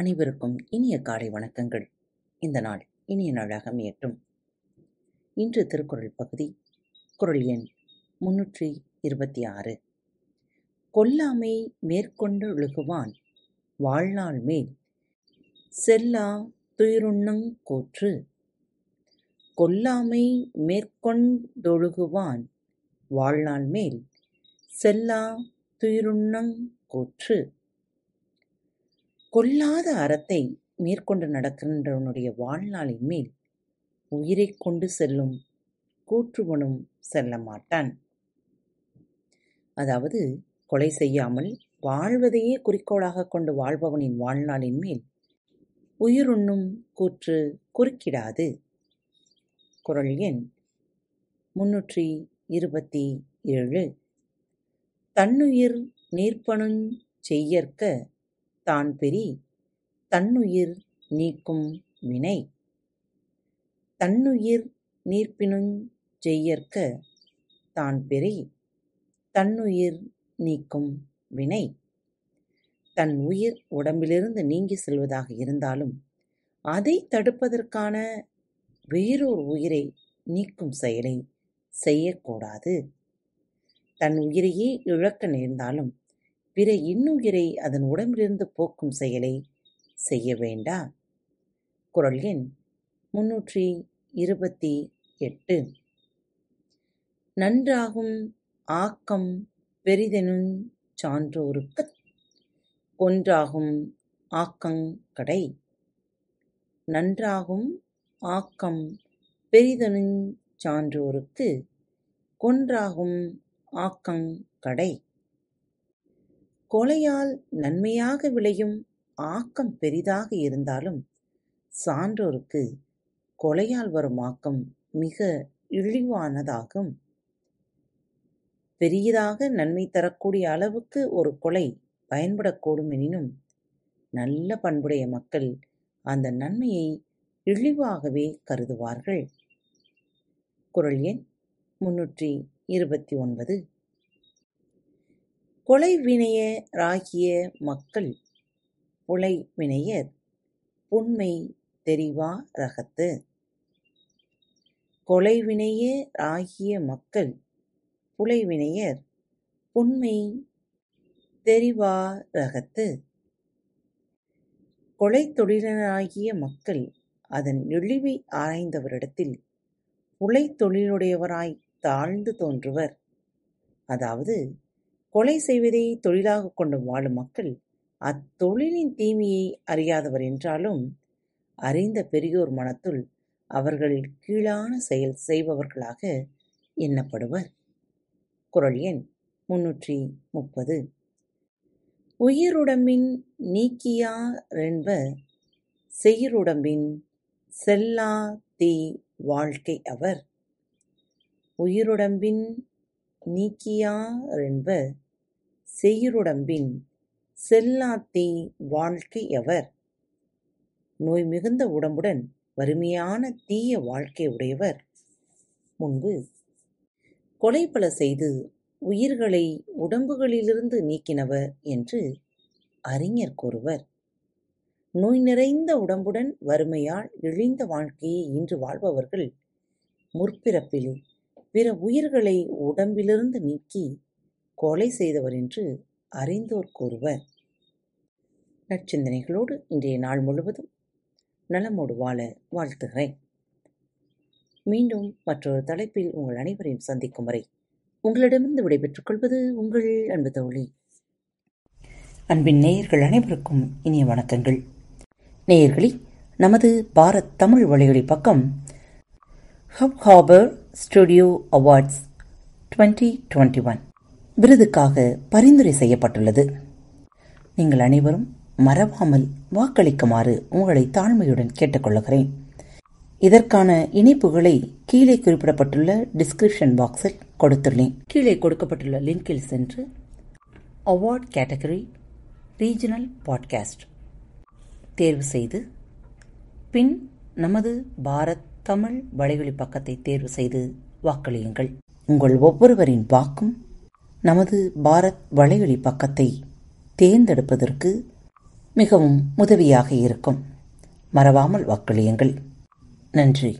அனைவருக்கும் இனிய காலை வணக்கங்கள். இந்த நாள் இனிய நாளாக அமையட்டும். இன்று திருக்குறள் பகுதி குறள் எண் முன்னூற்றி இருபத்தி ஆறு. கொல்லாமை மேற்கொண்டொழுகுவான் வாழ்நாள் மேல் செல்லா துயிருண்ணங் கூற்று. கொல்லாமை மேற்கொண்டொழுகுவான் வாழ்நாள் மேல் செல்லா துயிருண்ணங் கூற்று. கொல்லாத அறத்தை மேற்கொண்டு நடக்கின்றவனுடைய வாழ்நாளின் மேல் உயிரைக் கொண்டு செல்லும் கூற்றுவனும் செல்ல மாட்டான். அதாவது கொலை செய்யாமல் வாழ்வதையே குறிக்கோளாக கொண்டு வாழ்பவனின் வாழ்நாளின் மேல் உயிருண்ணும் கூற்று குறுக்கிடாது. குரல் எண் முன்னூற்றி இருபத்தி ஏழு. தன்னுயிர் நீர்ப்பனுஞ் செய்யற்க தான் பெரி தன்னுயிர் நீக்கும் வினை. தன்னுயிர் நீர்ப்பினுஞ் செய்யற்க தான்பிரி தன்னுயிர் நீக்கும் வினை. தன் உயிர் உடம்பிலிருந்து நீங்கி செல்வதாக இருந்தாலும் அதை தடுப்பதற்கான வேறொரு உயிரை நீக்கும் செயலை செய்யக்கூடாது. தன் உயிரையே இழக்க நேர்ந்தாலும் பிற இன்னுயிரை அதன் உடம்பிலிருந்து போக்கும் செயலை செய்ய வேண்டா? குரல் எண் முன்னூற்றி இருபத்தி எட்டு. நன்றாகும் ஆக்கம் பெரிதெனுஞ் ஒன்றாகும் ஆக்கங் கடை. நன்றாகும் ஆக்கம் பெரிதெனுஞ் சான்றோருக்கு கொன்றாகும் ஆக்கங்கடை கொலையால் நன்மையாக விளையும் ஆக்கம் பெரிதாக இருந்தாலும் சான்றோருக்கு கொலையால் வரும் ஆக்கம் மிக இழிவானதாகும். பெரியதாக நன்மை தரக்கூடிய அளவுக்கு ஒரு கொலை பயன்படக்கூடும் எனினும் நல்ல பண்புடைய மக்கள் அந்த நன்மையை இழிவாகவே கருதுவார்கள். குரல் எண் முன்னூற்றி இருபத்தி ஒன்பது. கொலைவினையராகிய மக்கள் புலைவினையர் புன்மை புண்மை தெரிவா ரகத்து. கொலைவினையராகிய மக்கள் புலைவினையர் புண்மை தெரிவா ரகத்து. கொலை மக்கள் அதன் இழிவை ஆராய்ந்தவரிடத்தில் புலை தாழ்ந்து தோன்றுவர். அதாவது கொலை செய்வதை தொழிலாக கொண்டு வாழும் மக்கள் அத்தொழிலின் தீமையை அறியாதவர் என்றாலும் அறிந்த பெரியோர் மனத்துள் அவர்கள் கீழான செயல் செய்பவர்களாக எண்ணப்படுவர். குரல் எண் முன்னூற்றி முப்பது. உயிருடம்பின் நீக்கியாரென்ப செயிருடம்பின் செல்லா தீ வாழ்க்கை அவர். உயிருடம்பின் நீக்கியாரென்ப செயிருடம்பின் செல்லாத்தீ வாழ்க்கை வாழ்க்கையவர் நோய் மிகுந்த உடம்புடன் வறுமையான தீய வாழ்க்கை உடையவர். முன்பு கொலை பல செய்து உயிர்களை உடம்புகளிலிருந்து நீக்கினவர் என்று அறிஞர் கூறுவர். நோய் நிறைந்த உடம்புடன் வறுமையால் இழிந்த வாழ்க்கையை இன்று வாழ்பவர்கள் முற்பிறப்பில் பிற உயிர்களை உடம்பிலிருந்து நீக்கி கொலை செய்தவர் என்று அறிந்தோர் கூறுவர். நற்சிந்தனைகளோடு இன்றைய நாள் முழுவதும் நலமோடு வாழ வாழ்த்துகிறேன். மீண்டும் மற்றொரு தலைப்பில் உங்கள் அனைவரையும் சந்திக்கும் வரை உங்களிடமிருந்து விடைபெற்றுக் கொள்வது உங்கள் அன்பு தோழி. அன்பின் நேயர்கள் அனைவருக்கும் இனிய வணக்கங்கள். நேயர்களே நமது பாரத் தமிழ் வழியொலி பக்கம் Hub Hopper studio awards twenty twenty one. விருதுக்காக பரிந்துரை செய்யப்பட்டுள்ளது. நீங்கள் அனைவரும் மறவாமல் வாக்களிக்குமாறு உங்களை தாழ்மையுடன் கேட்டுக்கொள்கிறேன் இதற்கான இணைப்புகளை கீழே குறிப்பிடப்பட்டுள்ள டிஸ்கிரிப்ஷன் பாக்ஸில் கொடுத்துள்ளேன். கீழே கொடுக்கப்பட்டுள்ள லிங்கில் சென்று அவார்ட் கேட்டகரி ரீஜனல் பாட்காஸ்ட் தேர்வு செய்து பின் நமது பாரத் தமிழ் வலைவழி பக்கத்தை தேர்வு செய்து வாக்களியுங்கள். உங்கள் ஒவ்வொருவரின் வாக்கும் நமது பாரத் வலைவழி பக்கத்தை தேர்ந்தெடுப்பதற்கு மிகவும் உதவியாக இருக்கும். மறவாமல் வாக்களியுங்கள். நன்றி.